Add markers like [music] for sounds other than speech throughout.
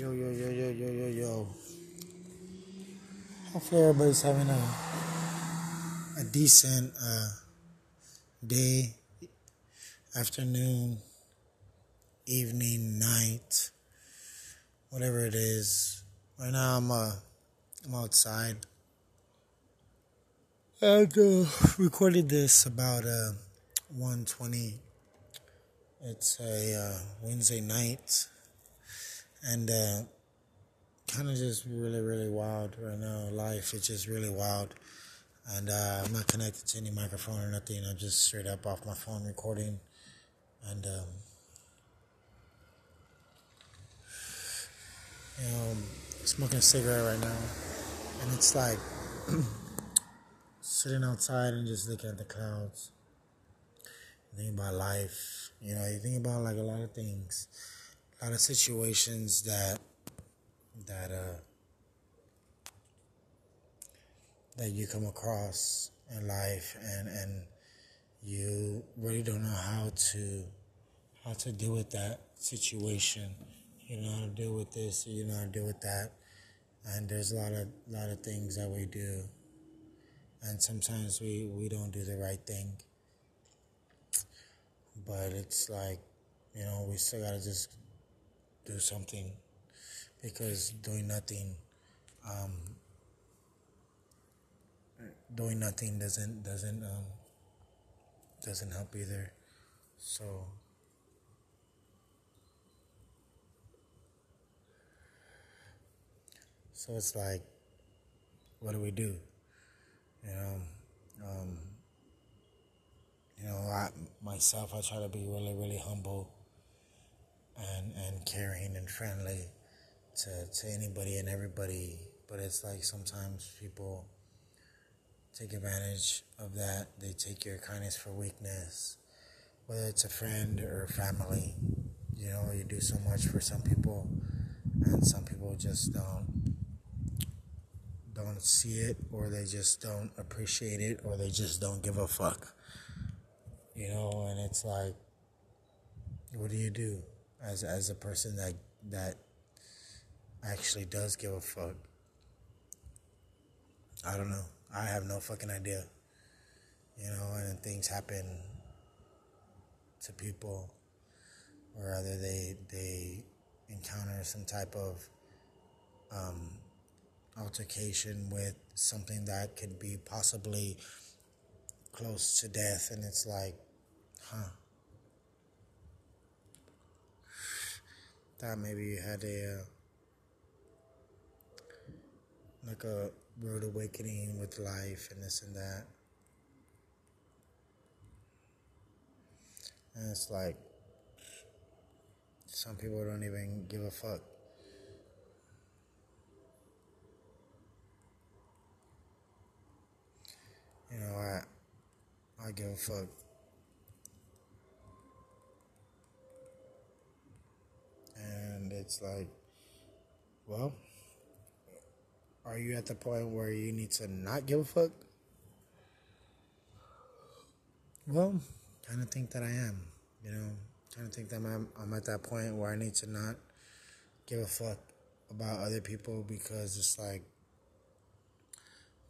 Yo, yo, yo, yo, yo, yo, yo. Hopefully everybody's having a a decent uh, day, afternoon, evening, night, whatever it is. Right now I'm uh, I'm outside. I uh, recorded this about uh, 120. It's a uh, Wednesday night and uh, kind of just really, really wild right now. Life is just really wild, and uh, I'm not connected to any microphone or nothing. I'm just straight up off my phone recording, and um, you know, smoking a cigarette right now, and it's like [clears throat] sitting outside and just looking at the clouds. Think about life, you know. You think about like a lot of things a lot of situations that that uh that you come across in life and and you really don't know how to how to deal with that situation. You know how to deal with this you know how to deal with that. And there's a lot of lot of things that we do. And sometimes we we don't do the right thing. But it's like you know we still gotta just do something because doing nothing um, doing nothing doesn't doesn't um, doesn't help either. So so it's like what do we do? You know um, you know I myself I try to be really really humble and, and caring and friendly to, to anybody and everybody. But it's like sometimes people take advantage of that. They take your kindness for weakness, whether it's a friend or family. You know, you do so much for some people, and some people just don't don't see it, or they just don't appreciate it, or they just don't give a fuck. You know, and it's like, what do you do? As as a person that that actually does give a fuck. I don't know. I have no fucking idea. You know, and things happen to people, or either they they encounter some type of um, altercation with something that could be possibly close to death, and it's like, huh. Thought maybe you had a uh, like a rude awakening with life and this and that. And it's like some people don't even give a fuck. You know, I I give a fuck. It's like, well, are you at the point where you need to not give a fuck? Well, kind of think that I am, you know, kind of think that I'm, I'm at that point where I need to not give a fuck about other people because it's like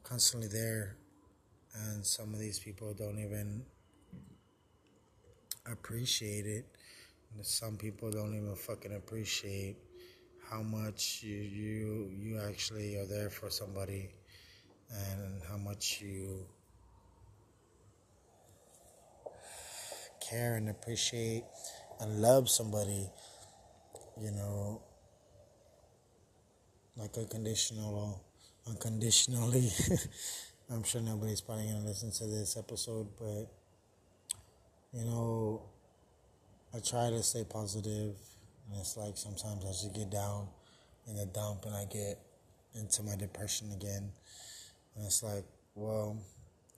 constantly there and some of these people don't even appreciate it some people don't even fucking appreciate how much you you you actually are there for somebody and how much you care and appreciate and love somebody you know like unconditional or unconditionally. [laughs] I'm sure nobody's probably gonna listen to this episode but you know I try to stay positive, and it's like sometimes I just get down in the dump and I get into my depression again. And it's like, well,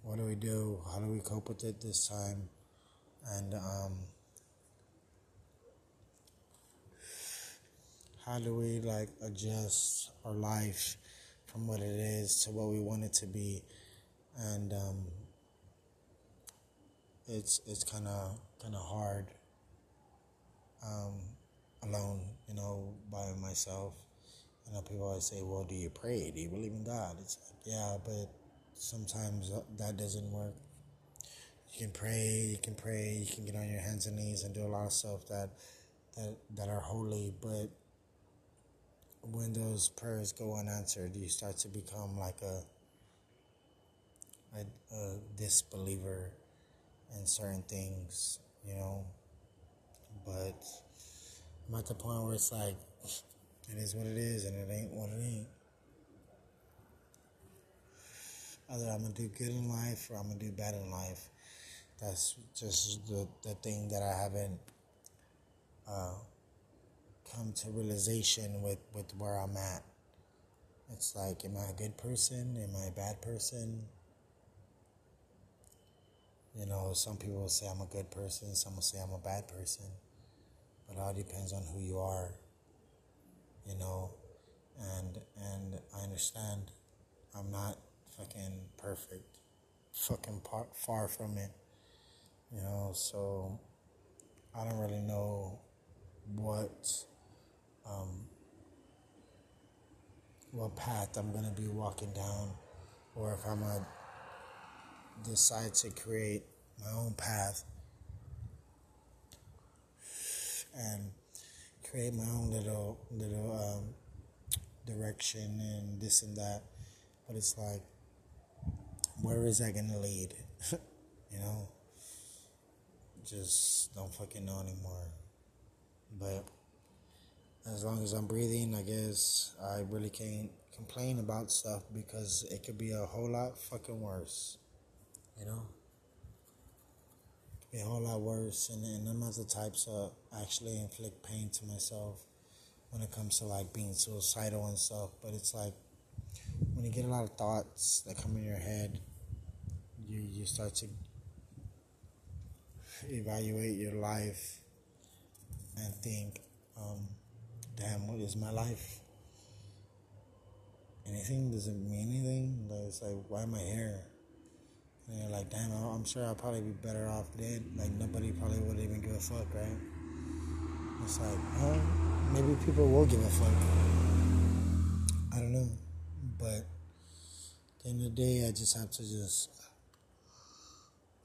what do we do? How do we cope with it this time? And um, how do we like adjust our life from what it is to what we want it to be? And um, it's it's kind of kind of hard um, alone you know, by myself. You know, people always say, "Well, do you pray? Do you believe in God?" It's like, yeah, but sometimes that doesn't work. You can pray, you can pray, you can get on your hands and knees and do a lot of stuff that that that are holy, but when those prayers go unanswered, you start to become like a a, a disbeliever in certain things, you know. But I'm at the point where it's like, it is what it is, and it ain't what it ain't. Either I'm gonna do good in life or I'm gonna do bad in life. That's just the, the thing that I haven't uh, come to realization with, with where I'm at. It's like, am I a good person? Am I a bad person? You know, some people will say I'm a good person, some will say I'm a bad person. It all depends on who you are. You know, and and I understand I'm not fucking perfect. Fucking par- far from it. You know, so I don't really know what um, what path I'm gonna be walking down, or if I'm gonna decide to create my own path and create my own little little um, direction and this and that. But it's like, where is that gonna lead? [laughs] you know, just don't fucking know anymore. But as long as I'm breathing, I guess I really can't complain about stuff because it could be a whole lot fucking worse. You know? A whole lot worse, and, and I'm not the types to actually inflict pain to myself when it comes to like being suicidal and stuff. But it's like when you get a lot of thoughts that come in your head, you, you start to evaluate your life and think, um, damn, what is my life? Anything? Does it mean anything? It's like, why am I here? And you're like, damn, I'm sure I'll probably be better off dead. Like, nobody probably would even give a fuck, right? It's like, oh, maybe people will give a fuck. I don't know. But at the end of the day, I just have to just.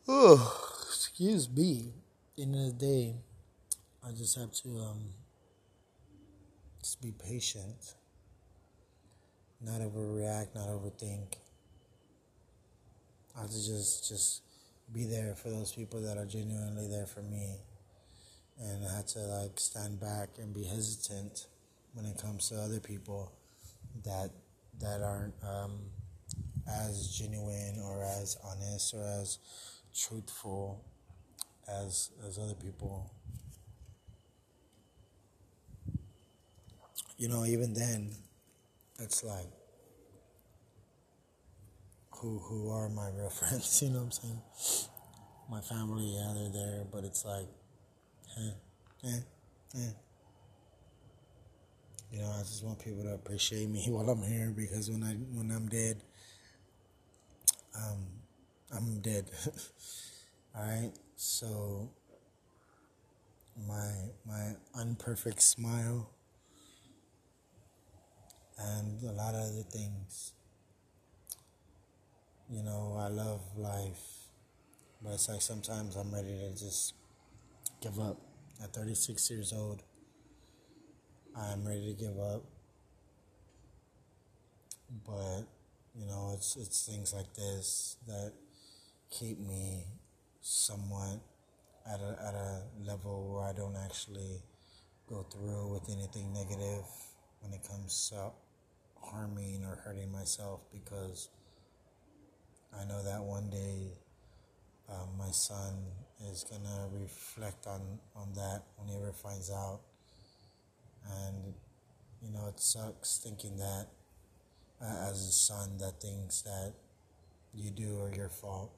Oh, excuse me. At the end of the day, I just have to um, just be patient, not overreact, not overthink. I have to just just be there for those people that are genuinely there for me, and I had to like stand back and be hesitant when it comes to other people that that aren't um, as genuine or as honest or as truthful as as other people. you know, even then, it's like, who who are my real [laughs] friends? You know what I'm saying? My family, yeah, they're there, but it's like, eh, eh, eh. You know, I just want people to appreciate me [laughs] while I'm here because when I when I'm dead, um, I'm dead. [laughs] All right, so my my unperfect smile and a lot of other things. You know, I love life, but it's like sometimes I'm ready to just give up. At 36 years old, I'm ready to give up. But, you know, it's it's things like this that keep me somewhat at a, at a level where I don't actually go through with anything negative when it comes to harming or hurting myself because I know that one day um, my son is gonna reflect on, on that when he ever finds out. And, you know, it sucks thinking that uh, as a son that things that you do are your fault.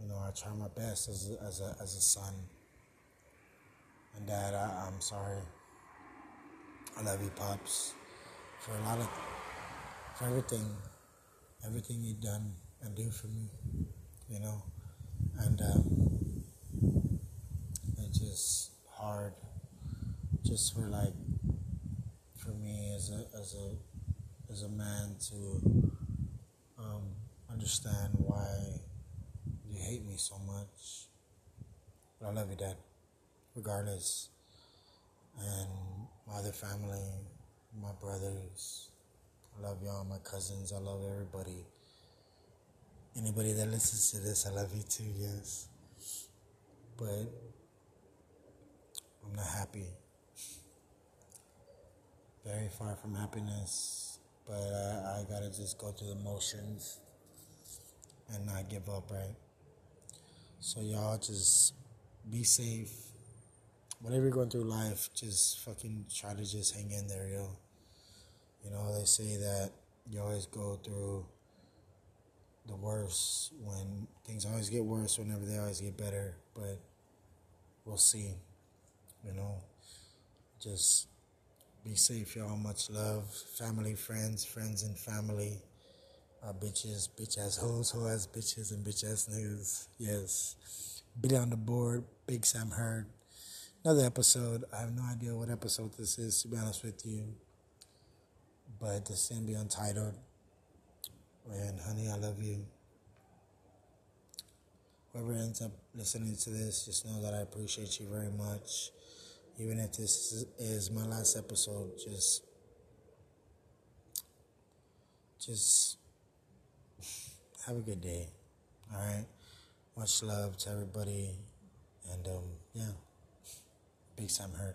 You know, I try my best as a, as a, as a son. And dad, I, I'm sorry. I love you, Pops for a lot of, for everything, everything you've done and do for me, you know, and um, it's just hard just for like for me as a as a as a man to um, understand why you hate me so much. But I love you, Dad, regardless. And my other family, my brothers, love y'all, my cousins, I love everybody. Anybody that listens to this, I love you too, yes. But I'm not happy. Very far from happiness. But I, I gotta just go through the motions and not give up, right? So y'all just be safe. Whatever you're going through life, just fucking try to just hang in there, yo. You know, they say that you always go through the worst when things always get worse whenever they always get better, but we'll see. You know, just be safe, y'all. Much love. Family, friends, friends and family. Uh, bitches, bitch ass hoes, hoe ass bitches, and bitch ass niggas. Yes. Be on the board. Big Sam Heard. Another episode. I have no idea what episode this is, to be honest with you. But this can be untitled. And honey, I love you. Whoever ends up listening to this, just know that I appreciate you very much. Even if this is my last episode, just just [laughs] have a good day. All right. Much love to everybody. And um, yeah, big Sam Heard.